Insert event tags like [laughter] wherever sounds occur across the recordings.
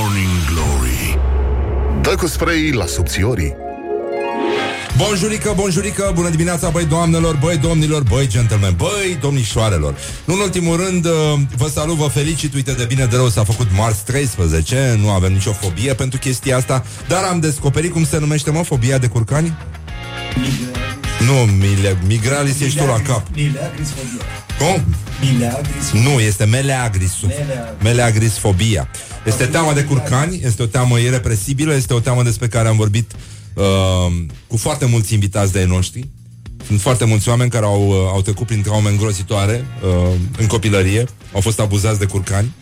Morning Glory Dă cu spray la subțiorii Bonjurică, bonjurică, bună dimineața, băi doamnelor, băi domnilor, băi gentlemen, băi domnișoarelor. Nu în ultimul rând, uh, vă salut, vă felicit, uite de bine de rău s-a făcut marți 13, nu avem nicio fobie pentru chestia asta, dar am descoperit cum se numește, mă, fobia de curcani? Nu, mile, migralis ești tu la cap. Cum? Nu, este meleagris. Meleagrisfobia. Este teama de curcani, este o teamă irepresibilă, este o teamă despre care am vorbit uh, cu foarte mulți invitați de ai noștri. Sunt foarte mulți oameni care au, uh, au trecut prin traume îngrozitoare uh, în copilărie, au fost abuzați de curcani,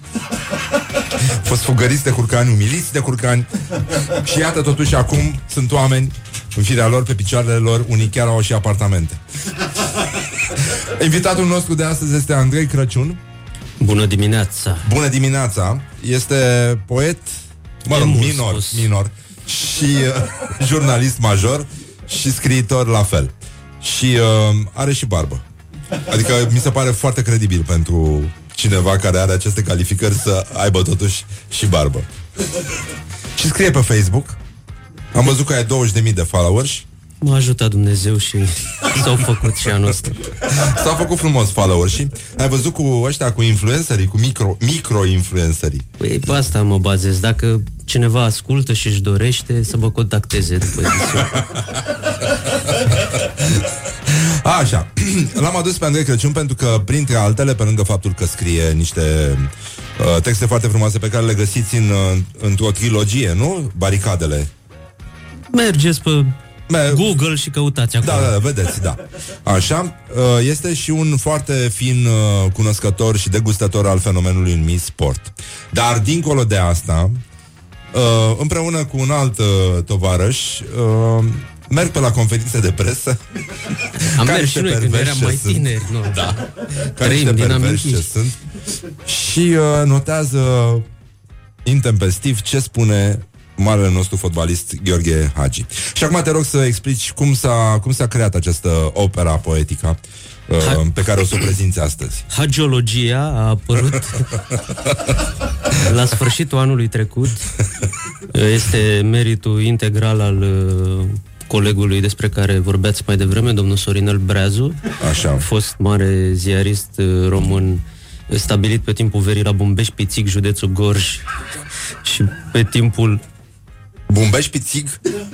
au fost fugăriți de curcani, umiliți de curcani și iată totuși acum sunt oameni în firea lor, pe picioarele lor, unii chiar au și apartamente. Invitatul nostru de astăzi este Andrei Crăciun. Bună dimineața! Bună dimineața! Este poet, mă rog, mult minor, spus. minor și uh, [laughs] jurnalist major și scriitor la fel. Și uh, are și barbă. Adică mi se pare foarte credibil pentru cineva care are aceste calificări să aibă totuși și barbă. Și scrie pe Facebook. Am văzut că ai 20.000 de followers. M-a ajutat Dumnezeu și s-au făcut și anul ăsta. S-a făcut frumos followers și ai văzut cu ăștia, cu influencerii, cu micro, micro-influencerii. Păi pe asta mă bazez. Dacă cineva ascultă și își dorește să vă contacteze după emisiune. [laughs] Așa, [clears throat] l-am adus pe Andrei Crăciun pentru că, printre altele, pe lângă faptul că scrie niște uh, texte foarte frumoase pe care le găsiți în, uh, într-o trilogie, nu? Baricadele. Mergeți pe Me- Google și căutați acolo. Da, da, da, vedeți, da. Așa, uh, este și un foarte fin uh, cunoscător și degustător al fenomenului numit sport. Dar, dincolo de asta, uh, împreună cu un alt uh, tovarăș, uh, merg pe la conferințe de presă. Am Ca mers niște și noi când perverși eram ce mai sunt. tineri. Nu, da. ca Trăim niște din perverși ce amintiri. sunt și uh, notează intempestiv ce spune marele nostru fotbalist Gheorghe Hagi. Și acum te rog să explici cum s-a, cum s-a creat această opera poetică uh, Ha- pe care o să o prezinți astăzi. Hagiologia a apărut la sfârșitul anului trecut. Este meritul integral al uh, colegului despre care vorbeați mai devreme, domnul Sorinel Breazu, Așa. fost mare ziarist uh, român stabilit pe timpul verii la Bumbeș, Pițic, județul Gorj și pe timpul Bumbești pițig?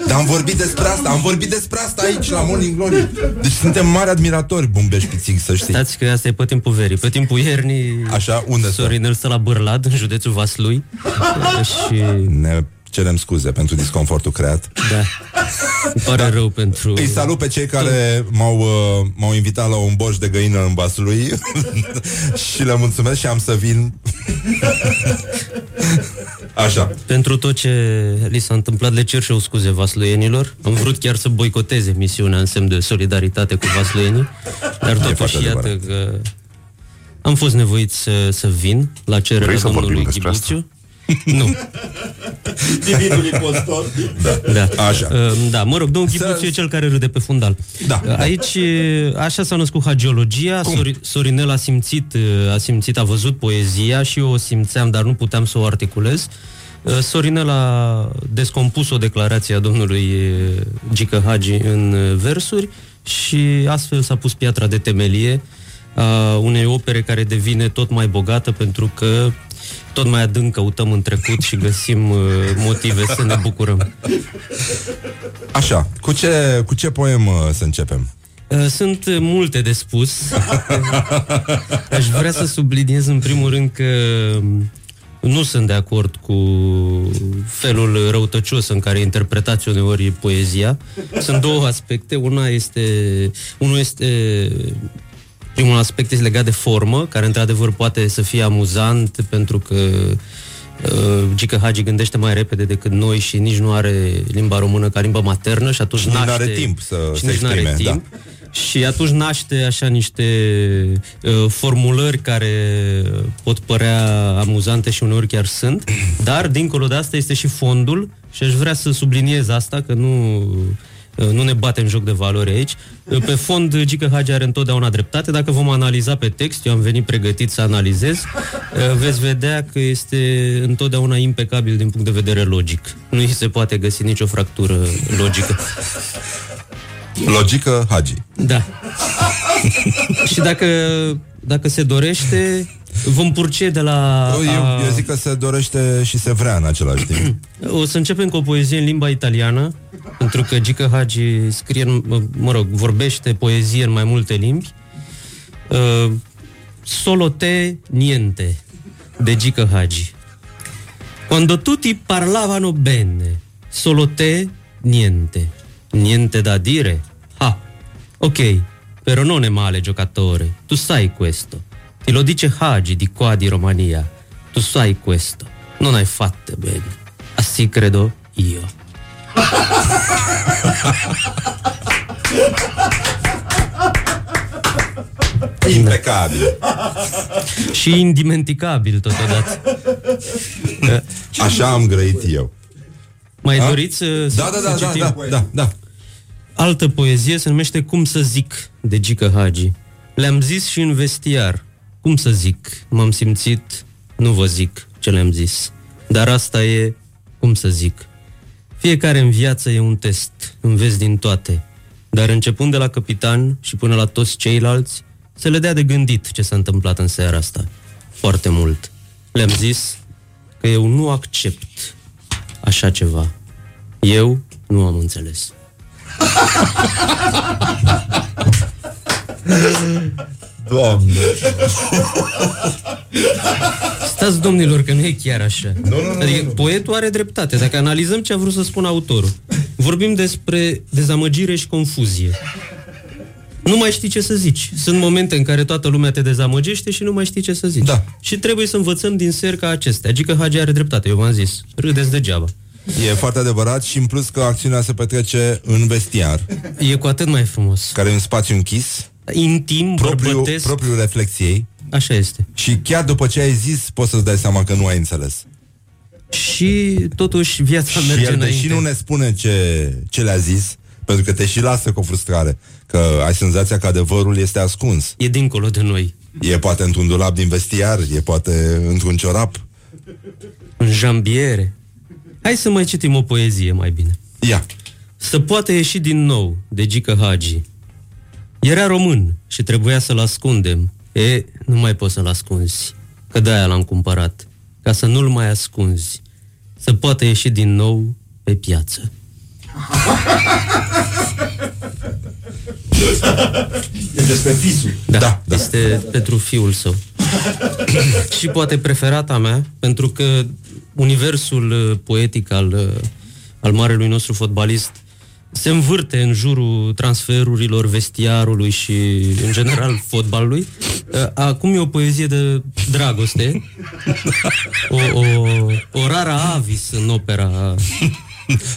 Dar am vorbit despre asta, am vorbit despre asta aici la Morning Glory. Deci suntem mari admiratori Bumbești pițig, să știi. Stați că asta e pe timpul verii. Pe timpul iernii Așa, unde stă? Sorinel stă la Bârlad, în județul Vaslui și Ne cerem scuze pentru disconfortul creat. da, îmi pare rău pentru... Îi salut pe cei care m-au, uh, m-au invitat la un boș de găină în Vaslui [laughs] și le mulțumesc și am să vin. [laughs] Așa. Pentru tot ce li s-a întâmplat, le cer și eu scuze vasluienilor. Am vrut chiar să boicoteze misiunea în semn de solidaritate cu vasluienii, dar totuși foarte iată adevărat. că am fost nevoit să, să vin la cererea Vrei să vorbim domnului despre asta? Ghibuțiu. Nu. [laughs] Dividul impostor. Da. Așa. Uh, Da, mă rog, domnul Să- Ghibuțiu e cel care râde pe fundal. Da. Uh, Aici, uh, așa s-a născut hagiologia, Sori- Sorinel a simțit, uh, a simțit, a văzut poezia și eu o simțeam, dar nu puteam să o articulez. Uh, Sorinel a descompus o declarație a domnului uh, Gică Hagi în uh, versuri și astfel s-a pus piatra de temelie a unei opere care devine tot mai bogată pentru că tot mai adânc căutăm în trecut și găsim uh, motive să ne bucurăm. Așa. Cu ce, cu ce poem uh, să începem? Uh, Sunt uh, multe de spus. [laughs] Aș vrea să subliniez în primul rând că um, nu sunt de acord cu felul răutăcios în care interpretați uneori poezia. Sunt două aspecte. Una este, unul este primul aspect este legat de formă, care într-adevăr poate să fie amuzant pentru că uh, Gică Hagi gândește mai repede decât noi și nici nu are limba română ca limbă maternă și atunci Și nici naște, n-are timp să și se nici n-are exprime, timp. Și atunci naște așa niște uh, formulări care pot părea amuzante și uneori chiar sunt, dar dincolo de asta este și fondul și aș vrea să subliniez asta că nu Uh, Nu ne batem joc de valori aici. Uh, Pe fond, Gică Hagi are întotdeauna dreptate. Dacă vom analiza pe text, eu am venit pregătit să analizez, uh, veți vedea că este întotdeauna impecabil din punct de vedere logic. Nu îi se poate găsi nicio fractură logică. Logică Hagi. Da. [laughs] Și dacă, dacă se dorește, vom purce de la... Eu, a- eu zic că se dorește și se vrea în același timp. [clears throat] O să începem cu o poezie în limba italiană, pentru că Gică Hagi scrie, în- mă, mă rog, vorbește poezie în mai multe limbi. Uh, Solo te niente, de Gică Hagi. Quando tutti parlavano bene, solo te niente. Niente da dire? Ah, ok, però non è male giocatore, tu sai questo. Ti lo dice Hagi di qua di Romania. Tu sai questo, non hai fatto bene. Así credo io. Impecabil. Și indimenticabil totodată. [laughs] Așa am grăit eu. Mai A? doriți să, să Da, da, da, să da, citim? da, da, da. Altă poezie se numește Cum să zic, de Gică Hagi. Le-am zis și în vestiar. Cum să zic? M-am simțit, nu vă zic ce le-am zis. Dar asta e, cum să zic. Fiecare în viață e un test, înveți din toate. Dar începând de la capitan și până la toți ceilalți, se le dea de gândit ce s-a întâmplat în seara asta. Foarte mult. Le-am zis că eu nu accept așa ceva. Eu nu am înțeles. [laughs] Doamne. Stați, domnilor, că nu e chiar așa. Nu, nu, nu, adică nu, nu. poetul are dreptate. Dacă analizăm ce a vrut să spună autorul, vorbim despre dezamăgire și confuzie. Nu mai știi ce să zici. Sunt momente în care toată lumea te dezamăgește și nu mai știi ce să zici. Da. Și trebuie să învățăm din ser ca acestea. Adică Hagi are dreptate, eu v-am zis. Râdeți degeaba. E foarte adevărat și în plus că acțiunea se petrece în vestiar, E cu atât mai frumos. care e un spațiu închis, Intim, propriu, bărbătesc. propriu reflexiei Așa este. și chiar după ce ai zis poți să-ți dai seama că nu ai înțeles. Și totuși viața Și merge el, înainte. deși nu ne spune ce, ce le-a zis, pentru că te și lasă cu o frustrare, că ai senzația că adevărul este ascuns. E dincolo de noi. E poate într-un dulap din vestiar, e poate într-un ciorap. În jambiere. Hai să mai citim o poezie mai bine. Ia, Să poată ieși din nou, de Gică Hagi. Era român și trebuia să-l ascundem. E, nu mai poți să-l ascunzi, că de-aia l-am cumpărat, ca să nu-l mai ascunzi. Să poată ieși din nou pe piață. [laughs] E despre fisul. Da, Da, da, da. este pentru fiul său. [laughs] și poate preferata mea, pentru că universul uh, poetic al, uh, al marelui nostru fotbalist se învârte în jurul transferurilor, vestiarului și, în general, fotbalului. Uh, Acum e o poezie de dragoste, o, o, o rara avis în opera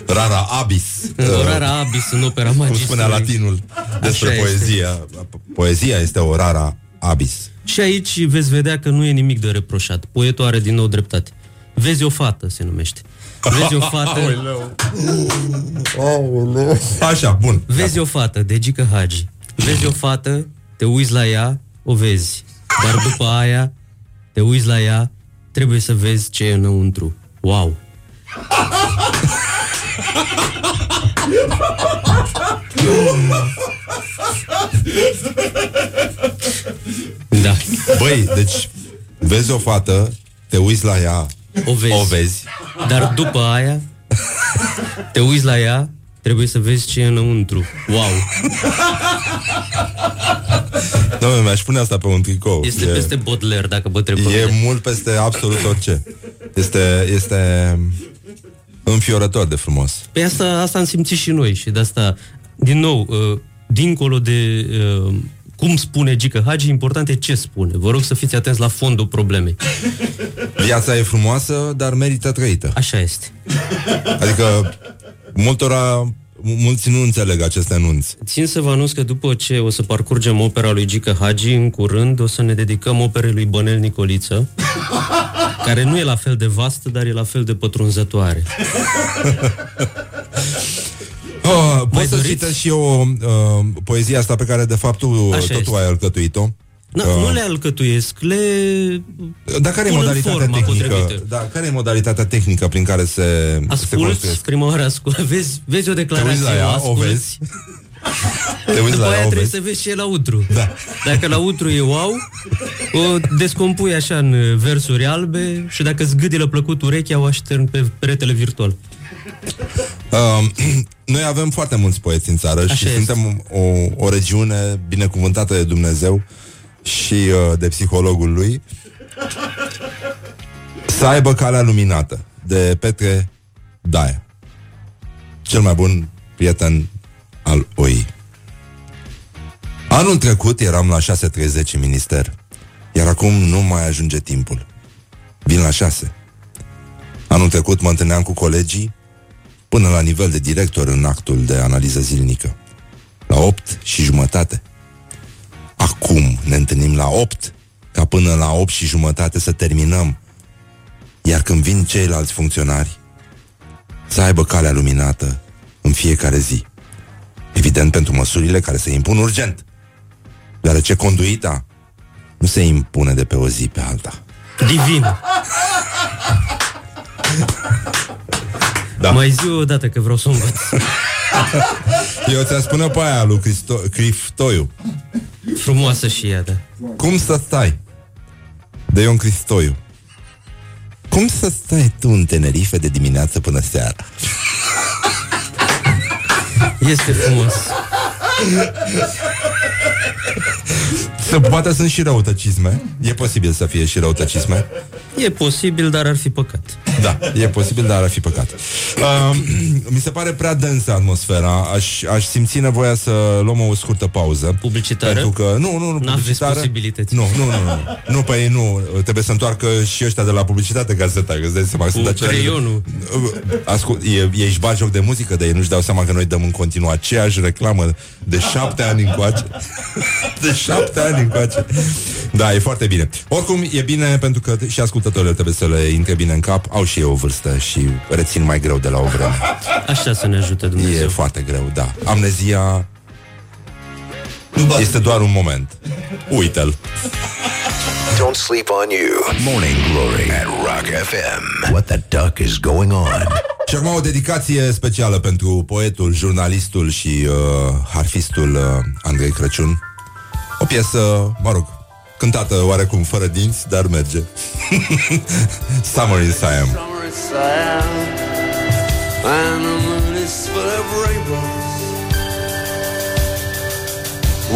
rara abis. o rara abis în opera cum magistrului. spunea latinul despre Așa este. poezia. Poezia este o rara abis. Și aici veți vedea că nu e nimic de reproșat. Poetul are din nou dreptate. Vezi o fată, se numește. Vezi o fată, Așa, bun. vezi o fată de Gică Hagi. Vezi o fată, te uiți la ea, o vezi. Dar după aia, te uiți la ea, trebuie să vezi ce e înăuntru. Wow! Da, Băi, deci vezi o fată, te uiți la ea, o vezi. o vezi. Dar după aia, te uiți la ea, trebuie să vezi ce e înăuntru. Wow! Doamne, mi-aș pune asta pe un tricou. Este e, peste Baudelaire, dacă vă trebuie. e mult peste absolut orice. Este, este înfiorător de frumos. Pe asta, asta am simțit și noi și de asta, din nou, uh, dincolo de uh, cum spune Gică Hagi, important e ce spune. Vă rog să fiți atenți la fondul problemei. Viața e frumoasă, dar merită trăită. Așa este. Adică multora, mulți nu înțeleg acest anunț. Țin să vă anunț că după ce o să parcurgem opera lui Gică Hagi, în curând o să ne dedicăm operei lui Bănel Nicoliță, care nu e la fel de vastă, dar e la fel de pătrunzătoare. [laughs] Oh, Mai poți să doriți? citesc și eu uh, poezia asta pe care de fapt tu Așa tot tu este. ai alcătuit-o. Na, Uh, nu le alcătuiesc, le... Dar care e pun în modalitatea forma tehnică? potrivită. Da, care e modalitatea tehnică prin care se, se Ascult, construiesc? prima oară ascult, [laughs] vezi, vezi o declarație, uiți la ea, o asculți, vezi? [laughs] Te uiți După la aia ea, o trebuie vezi? să vezi ce e la utru. Da. Dacă la utru e wow, o descompui așa în versuri albe și dacă zgâdilă plăcut urechea, o aștern pe peretele virtual. Uh, [clears throat] noi avem foarte mulți poeți în țară Așa și este. suntem o, o regiune binecuvântată de Dumnezeu și uh, de psihologul lui să aibă calea luminată de Petre Daia, cel mai bun prieten al OI. Anul trecut eram la 6.30 în minister, iar acum nu mai ajunge timpul. Vin la 6. Anul trecut mă întâlneam cu colegii până la nivel de director în actul de analiză zilnică. La 8 și jumătate. Acum ne întâlnim la 8, ca până la 8 și jumătate să terminăm. Iar când vin ceilalți funcționari, să aibă calea luminată în fiecare zi. Evident pentru măsurile care se impun urgent. Deoarece conduita nu se impune de pe o zi pe alta. Divin. [laughs] Da. Mai zi o dată că vreau să o învăț. [laughs] Eu ți-a spune pe aia lui Cristo- Criftoiu. Frumoasă și ea, da. Cum să stai? De Ion Cristoiu. Cum să stai tu în Tenerife de dimineață până seara? Este frumos. Să, poate sunt și răutăcisme. E posibil să fie și răutăcisme. E posibil, dar ar fi păcat. Da, e posibil, dar ar fi păcat. Uh, mi se pare prea densă atmosfera. Aș, aș simți nevoia să luăm o scurtă pauză. Publicitară? Pentru că, nu, nu, nu, N-aveți publicitară. posibilități. Nu, nu, nu, nu. Nu, păi nu. Trebuie să întoarcă și ăștia de la publicitate ca să tacă. Îți dai seama, sunt aceleași- creionul. Ascult, e, ei își bagi joc de muzică, dar ei nu-și dau seama că noi dăm în continuu aceeași reclamă de șapte ani încoace. [laughs] De șapte ani încoace. Da, e foarte bine. Oricum, e bine pentru că și ascultătorii trebuie să le intre bine în cap. Au și eu o vârstă și rețin mai greu de la o vreme. Așa să ne ajute E Dumnezeu. foarte greu, da. Amnezia este doar un moment. Uită-l. Don't sleep on you. Morning Glory at Rock FM. What the duck is going on? Și acum o dedicație specială pentru poetul, jurnalistul și uh, harfistul uh, Andrei Crăciun. O piesă, mă rog, cântată oarecum fără dinți, dar merge. Summer in Siam. Summer is Siam, and the moon is full of rainbows.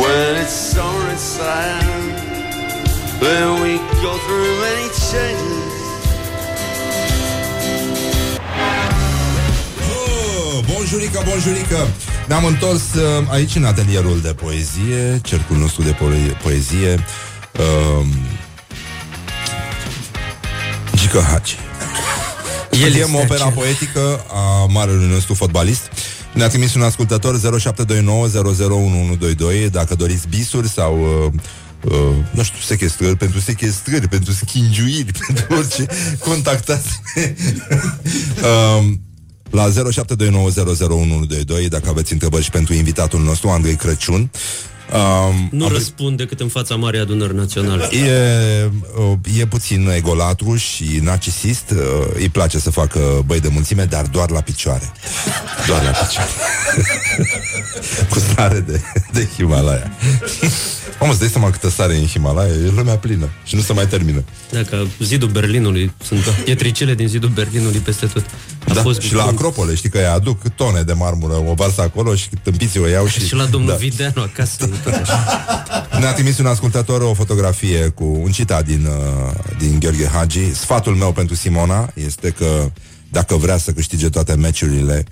When it's summer in Siam, then we go through many changes. Oh, bonjurică, bonjurică! Ne-am întors uh, aici în atelierul de poezie, cercul nostru de po- poezie. Uh, Gică Hagi. El Studiem este opera acela. poetică a marelui nostru fotbalist. Ne-a trimis un ascultător 0729001122 dacă doriți bisuri sau uh, uh, nu știu, sechestrări, pentru sechestrări, pentru schingiuiri, [laughs] pentru orice, contactați [laughs] um, la 0729001122 dacă aveți întrebări și pentru invitatul nostru, Andrei Crăciun. Um, Nu am- răspund decât în fața Marii Adunări Naționale. E, uh, e puțin egolatru și narcisist. Uh, Îi place să facă băi de mulțime Dar doar la picioare. Doar la picioare [laughs] Cu sare de, de Himalaya Omă, îți dai seama câtă sare e în Himalaya E lumea plină și nu se mai termină Dacă zidul Berlinului, sunt pietricele din zidul Berlinului peste tot. A da? fost Și la Acropole, știi că îi aduc tone de marmură O varsă acolo și tâmpiții o iau și... și la domnul da. Videanu acasă. e tot așa. Ne-a trimis un ascultător o fotografie cu un citat din, uh, din Gheorghe Hagi. Sfatul meu pentru Simona este că dacă vrea să câștige toate meciurile,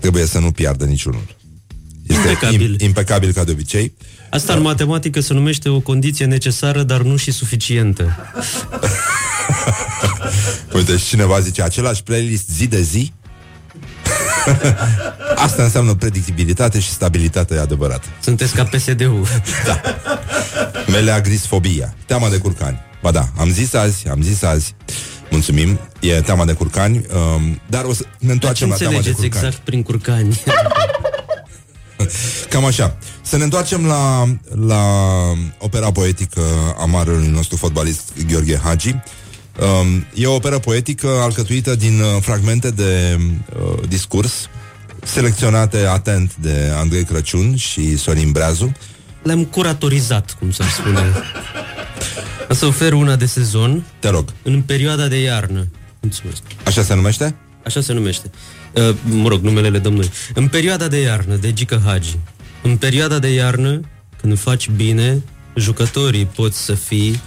trebuie să nu piardă niciunul. Este Impecabil. Im- impecabil ca de obicei. Asta în matematică se numește o condiție necesară, dar nu și suficientă. [laughs] Uite, și cineva zice, același playlist zi de zi? [laughs] Asta înseamnă predictibilitate și stabilitate adevărată. Sunteți ca PSD-ul. [laughs] Melea grisfobia, teama de curcani. Ba da, am zis azi, am zis azi. Mulțumim, e teama de curcani, um, dar o să ne Dar ce întoarcem la teama de înțelegeți curcani. exact prin curcani? Cam așa. Să ne întoarcem la, la opera poetică a marelui nostru fotbalist Gheorghe Hagi. Um, e o operă poetică alcătuită din uh, fragmente de uh, discurs selecționate atent de Andrei Crăciun și Sorin Breazu. Le-am curatorizat, cum să spune. O să ofer una de sezon. Te rog. În perioada de iarnă. Mulțumesc. Așa se numește? Așa se numește. Uh, mă rog, numele le dăm noi. În perioada de iarnă, de Gică Hagi. În perioada de iarnă, când faci bine, jucătorii pot să fii,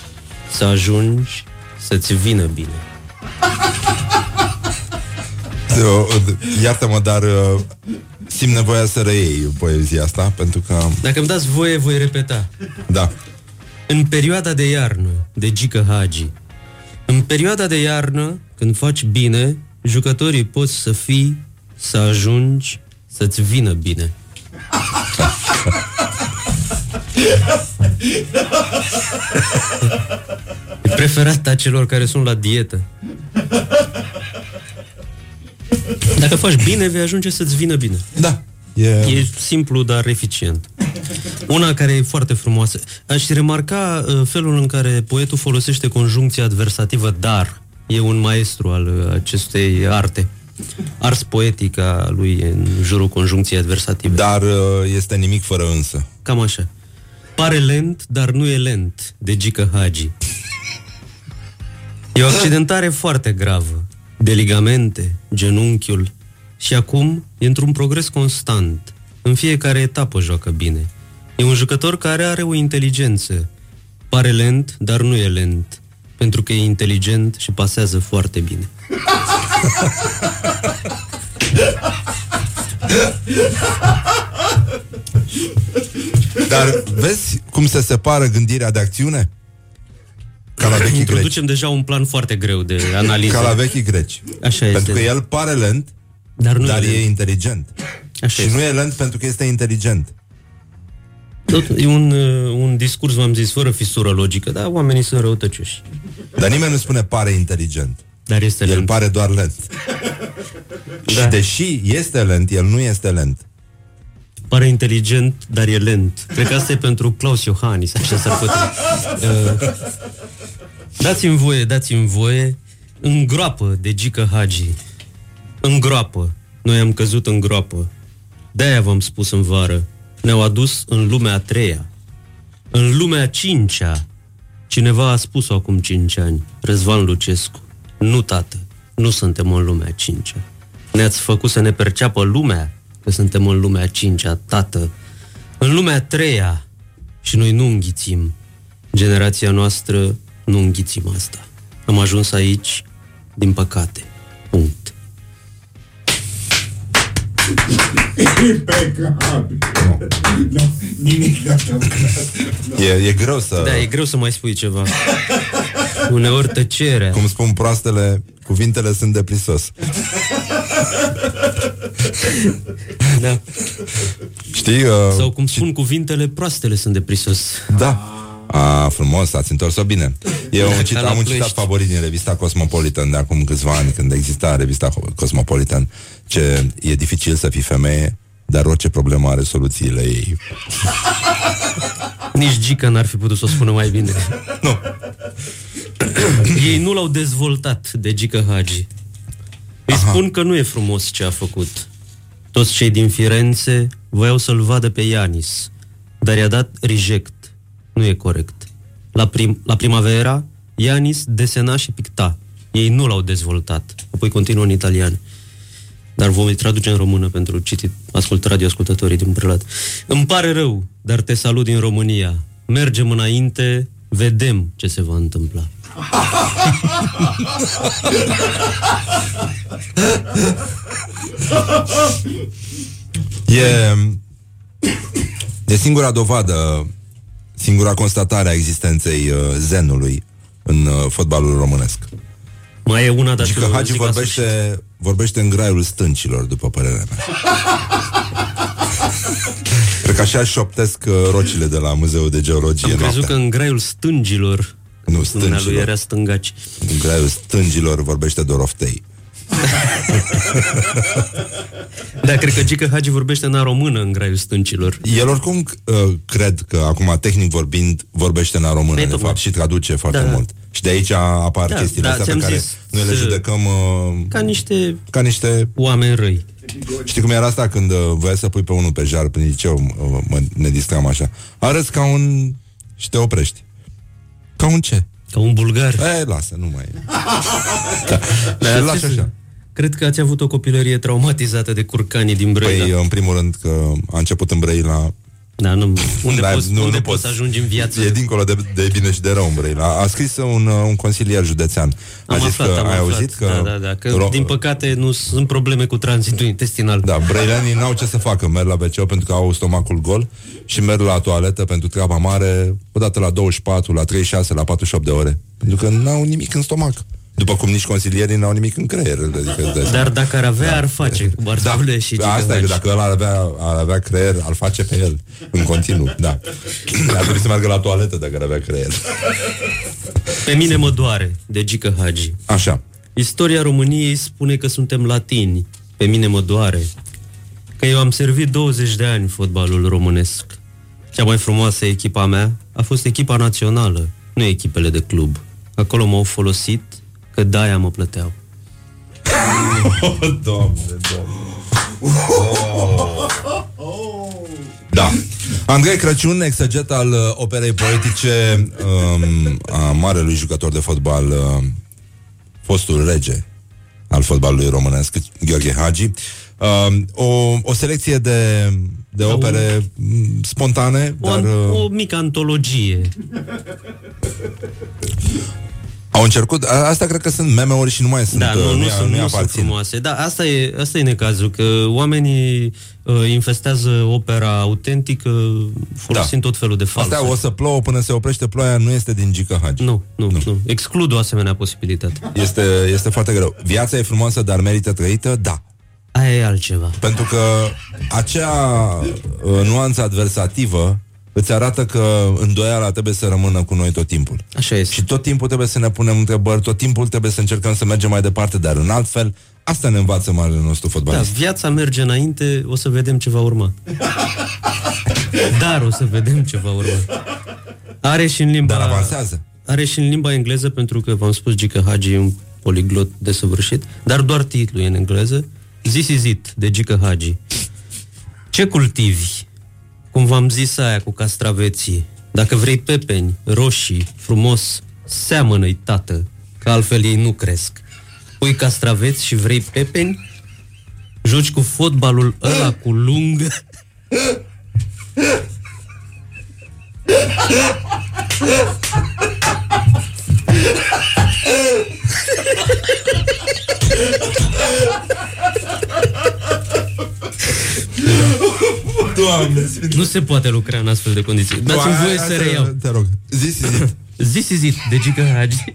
să ajungi, să-ți vină bine. [laughs] Iartă-mă, dar uh, simt nevoia să reiei poezia asta, pentru că... Dacă îmi dați voie, voi repeta. Da. În perioada de iarnă, de Gică Hagi. În perioada de iarnă, când faci bine, jucătorii pot să fii, să ajungi, să-ți vină bine. E preferat celor care sunt la dietă. Dacă faci bine, vei ajunge să-ți vină bine. Da. E... e simplu, dar eficient. Una care e foarte frumoasă. Aș remarca uh, felul în care poetul folosește conjuncția adversativă dar. E un maestru al uh, acestei arte. Ars poetica lui în jurul conjuncției adversative. Dar uh, este nimic fără însă. Cam așa. Pare lent, dar nu e lent, de Gică Hagi. E o accidentare foarte gravă, de ligamente, genunchiul, și acum e într-un progres constant. În fiecare etapă joacă bine. E un jucător care are o inteligență. Pare lent, dar nu e lent, pentru că e inteligent și pasează foarte bine. [laughs] Dar vezi cum se separă gândirea de acțiune? Ca la [laughs] vechii Introducem greci. deja un plan foarte greu de analiză. Ca la vechii greci. Așa Pentru este. că el pare lent, dar, nu dar e, e lent. inteligent. Așa și este. nu e lent pentru că este inteligent. Tot, e un, uh, un discurs, v-am zis, fără fisură logică, dar oamenii sunt răutăcioși. Dar nimeni nu spune pare inteligent. Dar este El lent. pare doar lent. [laughs] Și Da. deși este lent, el nu este lent. Pare inteligent, dar e lent. Cred că asta e pentru Claus Iohannis, așa s-ar putea. [laughs] Uh, dați-mi voie, dați-mi voie, în groapă de Gică Hagi. În groapă. Noi am căzut în groapă. De-aia v-am spus în vară. Ne-au adus în lumea a treia. În lumea a cincea. Cineva a spus-o acum cinci ani. Răzvan Lucescu. Nu, tată. Nu suntem în lumea a cincea. Ne-ați făcut să ne perceapă lumea că suntem în lumea a cincea, tată. În lumea a treia. Și noi nu înghițim. Generația noastră nu înghițim asta. Am ajuns aici, din păcate. Punct. Impecabil. Nu, nimic de așa. E, e greu să... Da, e greu să mai spui ceva. [laughs] Uneori tăcerea. Cum spun proastele, cuvintele sunt de prisos. Da. Știi? Uh, Sau cum spun cuvintele, proastele sunt de prisos. Da. A, frumos, ați întors-o bine. E un cit, Ca la am un citat Ploiești. favorit din revista Cosmopolitan de acum câțiva ani, când exista revista Cosmopolitan, ce e dificil să fii femeie, dar orice problemă are soluțiile ei. Nici Gica n-ar fi putut să o spună mai bine. Nu. [coughs] Ei nu l-au dezvoltat de Gica Hagi. Îi spun că nu e frumos ce a făcut. Toți cei din Firenze voiau să-l vadă pe Ianis, dar i-a dat reject. Nu e corect. La, prim, la primavera, Ianis desena și picta. Ei nu l-au dezvoltat. Apoi continuă în italian. Dar vom traduce în română pentru citit, ascult radioascultătorii din prelat. Îmi pare rău, dar te salut din România. Mergem înainte, vedem ce se va întâmpla. E, e singura dovadă, singura constatare a existenței uh, zenului în uh, fotbalul românesc. Mai e una, dar Și că eu Hagi zic la sfârșit. vorbește, vorbește în graiul stâncilor, după părerea mea. [laughs] Cred că așa șoptesc uh, rocile de la Muzeul de Geologie Am crezut noaptea. că în graiul stângilor Nu, Dumnealui stâncilor. era stângaci. În graiul stângilor vorbește Doroftei. Da, cred că Gică Hagi vorbește în română în graiul stâncilor. El oricum uh, cred că, acum, tehnic vorbind, vorbește în română, Păi, de tocmai. fapt, și traduce foarte Da, da. mult. Și de aici apar Da, chestiile da, astea pe ți-am care zis, noi le să- judecăm uh, Ca niște ca niște... oameni răi. Știi cum era asta când uh, voiai să pui pe unul pe jar prin liceu, uh, mă, ne distram așa. Arăți ca un... și te oprești. Ca un ce? Ca un bulgar. E, lasă, nu mai e. [laughs] da. Da, și ați lași zis- așa. Cred că ați avut o copilărie traumatizată de curcanii din Brăila. Păi, în primul rând că a început în Brăila Da, nu, unde, Da, poți, nu- unde nu poți poți. să ajungi în viață? E dincolo de, de bine și de rău în Brăila. A scris un, uh, un consilier județean. A Am zis aflat, că am ai aflat. auzit că... Da, da, da, că ro- din păcate nu sunt probleme cu tranzitul intestinal. Da, brăilenii n-au ce să facă. Merg la wc pentru că au stomacul gol și merg la toaletă pentru treaba mare odată la 24, la 36, la 48 de ore. Pentru că n-au nimic în stomac. După cum nici consilierii n-au nimic în creier. Adică, de- Dar dacă ar avea, ar face cu Bartavle și Da, asta e, că Gică dacă ăla ar avea, ar avea creier, ar face pe el în continuu, da. Ar trebui să meargă la toaletă dacă ar avea creier. Pe mine mă doare de Gică Hagi. Așa. Istoria României spune că suntem latini. Pe mine mă doare. Că eu am servit 20 de ani fotbalul românesc. Cea mai frumoasă echipa mea a fost echipa națională, nu echipele de club. Acolo m-au folosit că de-aia mă plăteau. Oh, [laughs] doamne, doamne. Da. Andrei Crăciun, exeget al uh, operei poetice um, a marelui jucător de fotbal, uh, fostul rege al fotbalului românesc, Gheorghe Hagi. Um, o, o selecție de, de opere m, spontane, O, dar uh, o mică antologie. [laughs] au încercat. a- Asta cred că sunt meme-uri și nu mai sunt. Da, nu, uh, nu, i- sunt, i nu sunt aparțin. frumoase. Da, asta e, asta e necazul, că oamenii uh, infestează opera autentică folosind tot felul de falsuri. Asta o să plouă până se oprește ploaia, nu este din Gică Hagi. Nu, nu, nu, nu. Exclud o asemenea posibilitate. Este, este foarte greu. Viața e frumoasă, dar merită trăită? Da. Aia e altceva. Pentru că acea uh, nuanță adversativă îți arată că îndoiala trebuie să rămână cu noi tot timpul. Așa este. Și tot timpul trebuie să ne punem întrebări, tot timpul trebuie să încercăm să mergem mai departe, dar în alt fel, asta ne învață marele nostru Da, fotbalist. viața merge înainte, o să vedem ce va urma. Dar o să vedem ce va urma. Are și în limba... Dar avansează. Are și în limba engleză, pentru că v-am spus Gică Hagi e un poliglot desăvârșit, dar doar titlul e în engleză. This is it, de Gică Hagi. Ce cultivi? Cum v-am zis aia cu castraveții. Dacă vrei pepeni, roșii, frumos, seamănă-i, tată, că altfel ei nu cresc. Pui castraveți și vrei pepeni? Joci cu fotbalul ăla cu lungă? [laughs] Doamne, Nu se poate lucra în astfel de condiții. Dați-mi voie să reiau. Te rog. Zis, zis. This is it, de Gică Hagi. [laughs]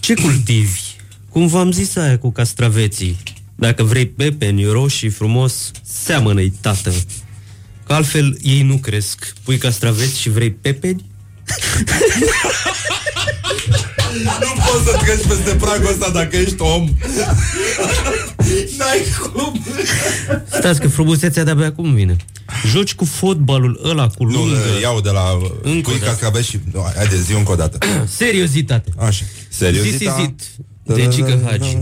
Ce cultivi? Cum v-am zis aia cu castraveții. Dacă vrei pepeni roșii frumos, seamănă-i, tată. Că altfel ei nu cresc. Pui castraveți și vrei pepeni? [laughs] Nu poți să treci peste pragul ăsta dacă ești om. [laughs] N-ai cum. Stați că frumusețea de-abia acum vine. Joci cu fotbalul ăla cu Nu, lungă. iau de la Încă o cui dată. cascaveți și... Nu, haide, zi încă o dată. [clears throat] Seriozitate. Așa. Seriozita? This is it, de Gică Hagi.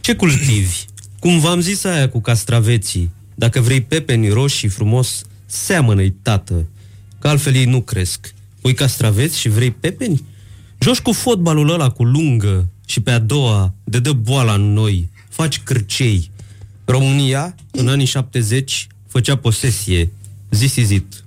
Ce cultivi? Cum v-am zis aia cu castraveții. Dacă vrei pepeni roșii frumos, seamănă-i, tată. Că altfel ei nu cresc. Pui castraveți și vrei pepeni? Joci cu fotbalul ăla cu lungă și pe a doua de dă boala în noi. Faci cârcei. România, în anii 70, făcea posesie. This is it.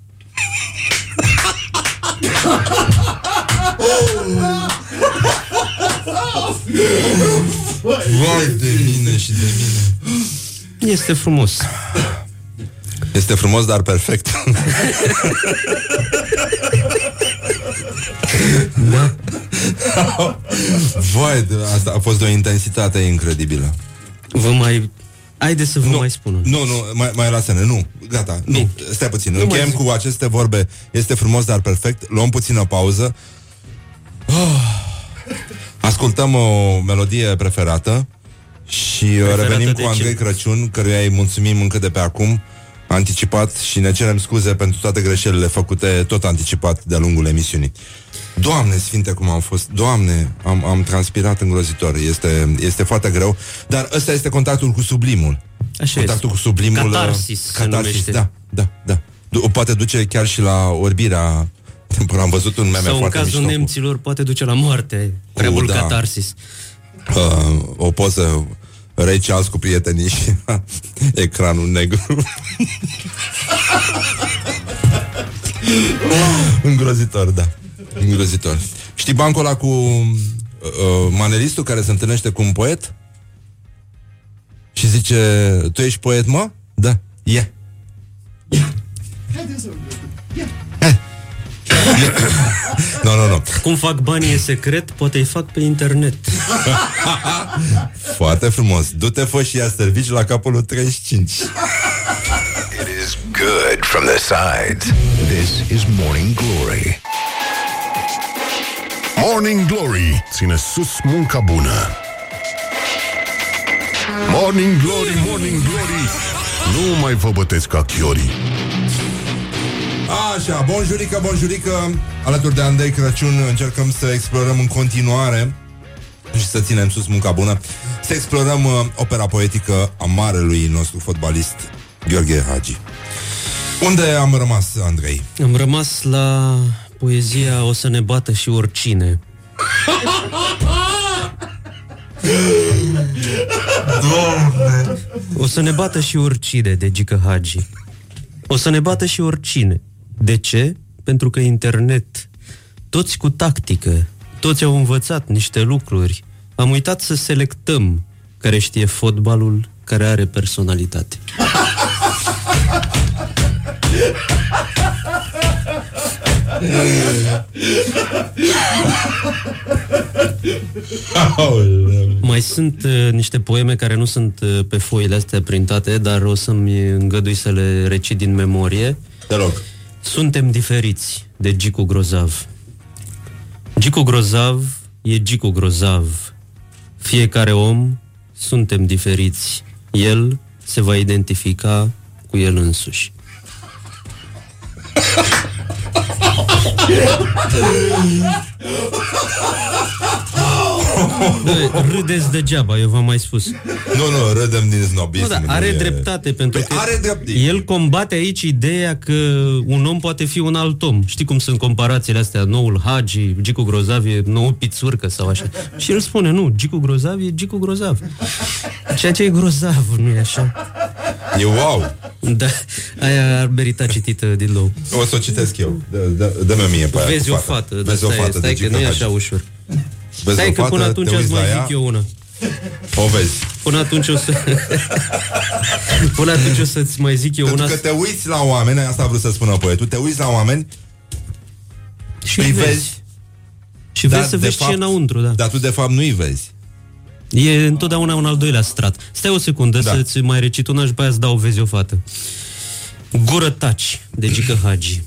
Vai de mine și de mine. Este frumos. Este frumos, dar perfect. Da? Vai, de, asta a fost de o intensitate incredibilă. Vă mai... Haideți să vă mai spun. una. Nu, nu, mai, mai lasă-ne, nu, gata, nu, Bine. stai puțin, Nu încheiem mai zic. cu aceste vorbe, este frumos, dar perfect, luăm puțină pauză. Oh. Ascultăm o melodie preferată și uh, Preferată revenim de cu Andrei cine? Crăciun, căruia îi mulțumim încă de pe acum, anticipat și ne cerem scuze pentru toate greșelile făcute tot anticipat de-a lungul emisiunii. Doamne sfinte cum am fost, Doamne, am, am transpirat îngrozitor, este, este foarte greu, dar ăsta este contactul cu sublimul. Așa contactul este. cu sublimul. uh, Catarsis se numește. da, da, da. Du- poate duce chiar și la orbirea temporală. Am văzut un meme Sau în foarte cazul mișto cu- nemților poate duce la moarte. Prea Cu, mult da. catarsis. uh, o poză Ray Charles cu prietenii și [laughs] ecranul negru. [laughs] Îngrozitor, da. Îngrozitor. Știi bancul ăla cu uh, manelistul care se întâlnește cu un poet? Și zice, tu ești poet, mă? Da. E. Nu, nu, nu. Cum fac banii e secret, poate îi fac pe internet. [laughs] Foarte frumos. Du-te, fă și ia servici la capul 35. It is good from the sides. This is Morning Glory. Morning Glory ține sus munca bună. Morning Glory, Morning Glory, nu mai vă bătesc ca chiorii. Așa, bonjurică, bonjurică Alături de Andrei Crăciun încercăm să explorăm în continuare și să ținem sus munca bună Să explorăm uh, opera poetică a marelui nostru fotbalist Gheorghe Hagi Unde am rămas, Andrei? Am rămas la poezia O să ne bată și oricine. O să ne bată și oricine de Gică Hagi. O să ne bată și oricine. De ce? Pentru că internet, toți cu tactică, toți au învățat niște lucruri. Am uitat să selectăm care știe fotbalul, care are personalitate. [laughs] Mai sunt uh, niște poeme care nu sunt uh, pe foile astea printate, dar o să-mi îngădui să le recit din memorie. Te rog Suntem diferiți de Gicu Grozav. Gicu Grozav e Gicu Grozav. Fiecare om suntem diferiți. El se va identifica cu el însuși. [laughs] [laughs] Yeah. [laughs] Bă, râdeți degeaba, eu v-am mai spus. Nu, nu, râdem din snobism Nu, da, are e- dreptate pentru Păi că are drept- el combate aici ideea că un om poate fi un alt om. Știi cum sunt comparațiile astea? Noul Hagi, Gicu Grozav e nouă pițurcă sau așa. Și el spune, nu, Gicu Grozav e Gicu Grozav. Ceea ce e grozav, nu e așa? E wow Da, aia ar merita citită din nou. O să o citesc eu Dă- dă- Dă-mi mie pe aia Vezi cu o fata. fată, dar Vezi o stai, fată stai de că nu e Gică așa Hagi. ușor. Vezi Stai o că fată, până atunci te îți uiți mai la ea, zic eu una. O vezi Până atunci o să... [laughs] Până atunci o să-ți mai zic eu Pentru una că te uiți la oameni Asta a vrut să spună poetul Te uiți la oameni și Îi vezi. vezi Și dar vezi să de vezi ce e fapt- înăuntru, da. Dar tu de fapt nu-i vezi E întotdeauna un al doilea strat. Stai o secundă Da. da. să-ți mai recit una și după aia îți dau vezi o fată. Gură taci, de Gică Hagi.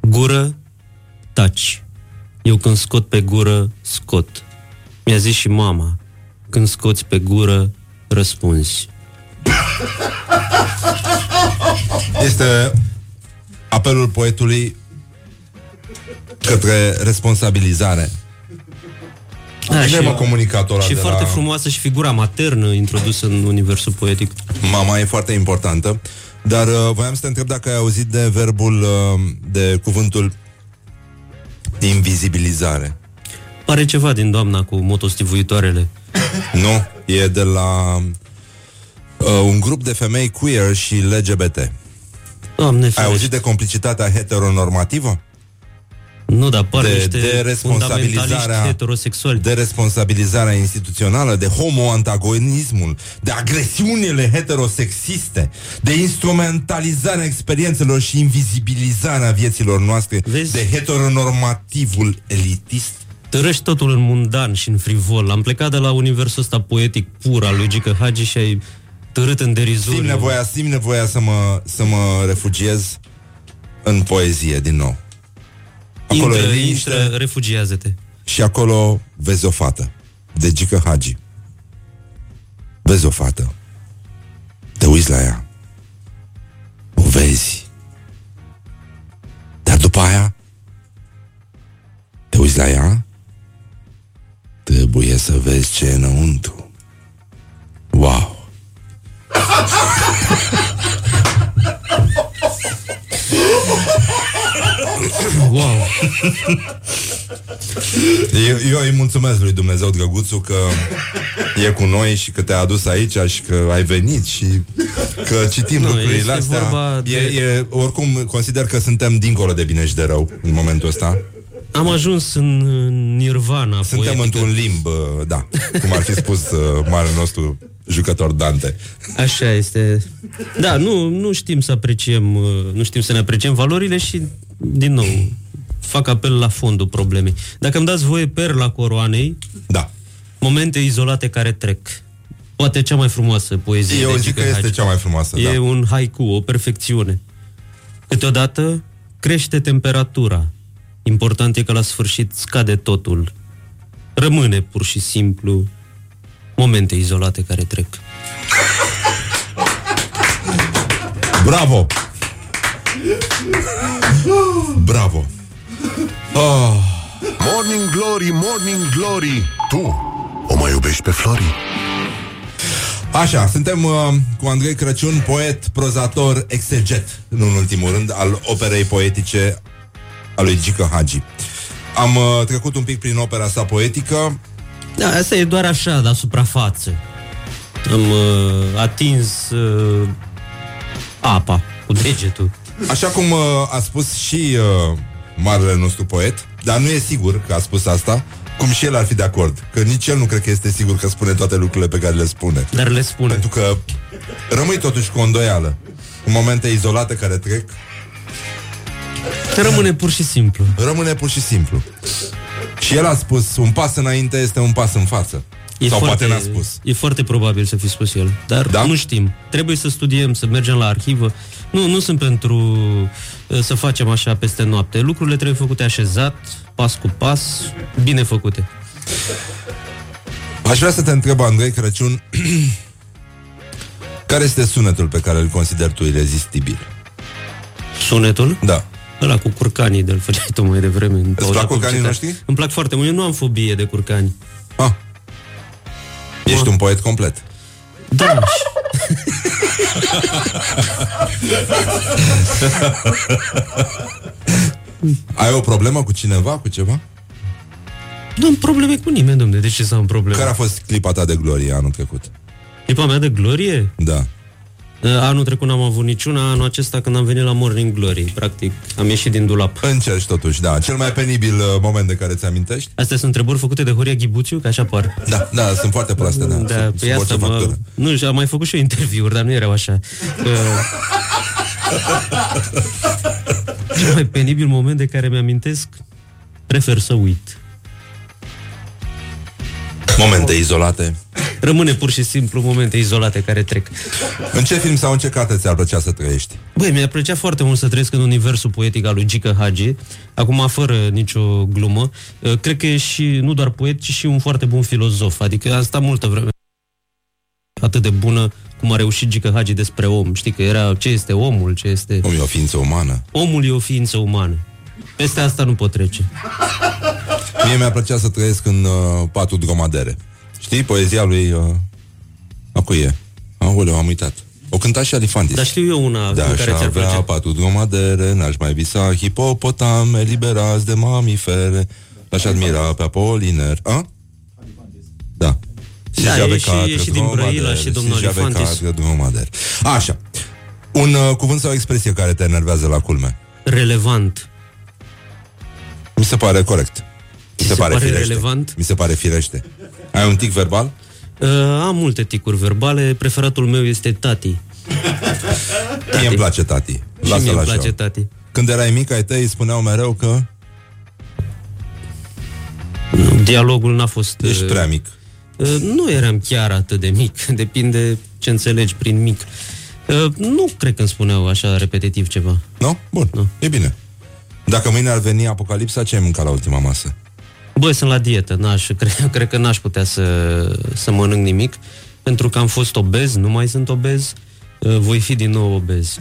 Gură taci. Eu când scot pe gură, scot. Mi-a zis și mama, când scoți pe gură, răspunzi. Este apelul poetului Către responsabilizare Da, Cine mă comunicatul ăla și de foarte la... frumoasă și figura maternă introdusă în universul poetic. Mama e foarte importantă Dar uh, voiam să te întreb dacă ai auzit de verbul uh, De cuvântul Invizibilizare Pare ceva din doamna cu motostivuitoarele. Nu, e de la uh, Un grup de femei queer și LGBT Doamne Ai ferește. auzit de complicitatea heteronormativă? Nu, dar par de- niște de responsabilizarea- fundamentaliști heterosexuali. de responsabilizarea instituțională, de homoantagonismul, de agresiunile heterosexiste, de instrumentalizarea experiențelor și invizibilizarea vieților noastre, Vezi? de heteronormativul elitist. Tărăști totul în mundan și în frivol. Am plecat de la universul ăsta poetic pur al lui Gică Hagi și ai târât în derizoriu. Simt nevoia, simt nevoia să, mă, să mă refugiez în poezie din nou. Acolo intră, e liniște intră, refugiază-te. și acolo vezi o fată, de Gică Hagi. Vezi o fată. Te uiți la ea. O vezi. Dar după aia te uiți la ea Trebuie să vezi ce e înăuntru. Wow! [laughs] Wow! Eu, eu îi mulțumesc lui Dumnezeu Drăguțu că e cu noi și că te-a adus aici și că ai venit și că citim Nu, lucrurile este astea. vorba de- E, e, oricum, consider că suntem dincolo de bine și de rău în momentul ăsta. Am ajuns în în nirvana Suntem poetică. într-un limb, uh, da, cum ar fi spus uh, marele nostru jucător Dante. Așa este. Da, nu, nu știm să apreciem, uh, nu știm să ne apreciem valorile și, din nou, fac apel la fondul problemei. Dacă îmi dați voie perla coroanei, Da. momente izolate care trec. Poate cea mai frumoasă poezie. Eu de zic că Gică este Hagi. cea mai frumoasă, E da. un haiku, o perfecțiune. Câteodată crește temperatura. Important e că la sfârșit scade totul. Rămâne pur și simplu momente izolate care trec. Bravo! Bravo! Oh, Morning Glory, Morning Glory Tu o mai iubești pe Flori? Așa, suntem uh, cu Andrei Crăciun, poet, prozator, exeget, nu în ultimul rând, al operei poetice a lui Gică Hagi. Am uh, trecut un pic prin opera sa poetică. Da, asta e doar așa, la suprafață. Am uh, atins uh, apa cu degetul. Așa cum uh, a spus și uh, marele nostru poet, dar nu e sigur că a spus asta, cum și el ar fi de acord. Că nici el nu cred că este sigur că spune toate lucrurile pe care le spune. Dar le spune. Pentru că rămâi totuși cu o îndoială. Cu momente izolate care trec, Rămâne pur și simplu. rămâne pur și simplu. Și el a spus, un pas înainte este un pas în față. E Sau foarte, poate n-a spus. E foarte probabil să fi spus el, dar Da? da? nu știm. Trebuie să studiem, să mergem la arhivă. Nu, nu sunt pentru uh, să facem așa peste noapte. Lucrurile trebuie făcute așezat, pas cu pas, bine făcute. Aș vrea să te întreb, Andrei Crăciun, [clears throat] care este sunetul pe care îl consideri tu irezistibil? Sunetul? Da. Ăla cu curcanii de-l făceai tu mai devreme. în pauza plac curcanii publicitară. noștri? Îmi plac foarte mult. Eu nu am fobie de curcani. Ah. Ești un poet complet. Da. Ai o problemă cu cineva, cu ceva? nu am probleme cu nimeni, domne. De ce să am probleme? Care a fost clipa ta de glorie anul trecut? Clipa mea de glorie? Da. Uh, Anul trecut n-am avut niciuna, anul acesta când am venit la Morning Glory, practic, am ieșit din dulap. Încerci totuși, da. Cel mai penibil uh, moment de care ți-amintești? Astea sunt întrebări făcute de Horia Ghibuțiu, că așa par. Da, da, sunt foarte proaste, da. Da, Sub- pe sub asta orice mă... factură. Nu știu, am mai făcut și eu interviuri, dar nu erau așa. Că... [laughs] Cel mai penibil moment de care mi-amintesc, prefer să uit. Momente izolate. Rămâne pur și simplu momente izolate care trec. În ce film sau în ce carte ți-ar plăcea să trăiești? Băi, mi-ar plăcea foarte mult să trăiesc în universul poetic al lui Gică Hagi, acum fără nicio glumă. Uh, Cred că e și nu doar poet, ci și un foarte bun filozof. Adică a stat multă vreme atât de bună cum a reușit Gică Hagi despre om. Știi că era ce este omul, ce este... Cum e o ființă umană? Omul e o ființă umană. Peste asta nu pot trece. Mie mi-ar plăcea să trăiesc în uh, patul dromadere. Știi, poezia lui... Uh, a cui e? Aoleu, am uitat. O cânta și Alifantis. Dar știu eu una Da, în aș care ți-ar avea plăcea. patul dromadere, n-aș mai visa hipopotame liberați de mamifere. L-aș admira pe Apoliner. A? Da. Si Da, j'avais e și- quatre e și din Brăila dromadaire, și domnul si j'avais Alifantis. quatre dromadaire. Așa. Un uh, cuvânt sau o expresie care te enervează la culme. Relevant. Mi se pare corect. Mi se pare firește. relevant? Mi se pare firește. Ai un tic verbal? Uh, am multe ticuri verbale, preferatul meu este tati. Mie îmi place tati. Și Lasă-l mie îmi așa. place tati. Când erai mic, ai tăi spuneau mereu că Dialogul n-a fost... ești uh, prea mic. Uh, Nu eram chiar atât de mic, [laughs] depinde ce înțelegi prin mic. Uh, Nu cred că îmi spuneau așa repetitiv ceva. Nu? Bun, Nu. e bine. Dacă mâine ar veni apocalipsa, ce ai mâncat la ultima masă? Bă, sunt la dietă, n-aș, [laughs] cred, cred că n-aș putea să, să mănânc nimic, pentru că am fost obez, nu mai sunt obez, uh, voi fi din nou obez.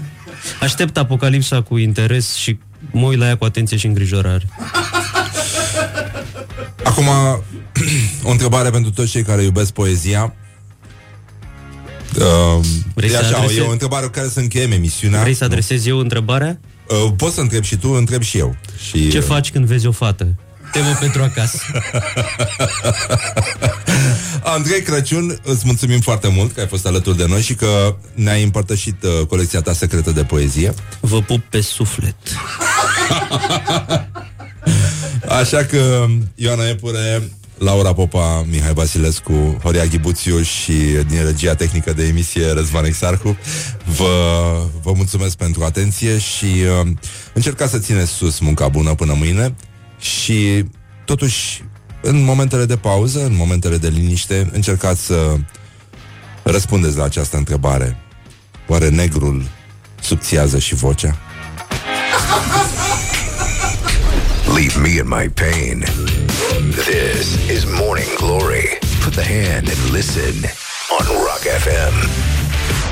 Aștept apocalipsa cu interes și mă uit la ea cu atenție și îngrijorare. Acum, [clears throat] o întrebare pentru toți cei care iubesc poezia. Uh, Vrei e să așa, adresezi- e o întrebare cu care să încheiem emisiunea. Vrei să adresezi eu întrebarea? Uh, poți să întreb și tu, întreb și eu. Și, Ce uh, faci când vezi o fată? Temă pentru acasă. [laughs] Andrei Crăciun, îți mulțumim foarte mult că ai fost alături de noi și că ne-ai împărtășit uh, colecția ta secretă de poezie. Vă pup pe suflet. [laughs] Așa că Ioana Epure, Laura Popa, Mihai Vasilescu, Horia Ghibuțiu și din regia tehnică de emisie Răzvan Exarcu vă, vă mulțumesc pentru atenție și uh, încercați să țineți sus munca bună până mâine și totuși în momentele de pauză, în momentele de liniște, încercați să răspundeți la această întrebare. Oare negrul subțiază și vocea? Leave me in my pain. This is Morning Glory. Put the hand and listen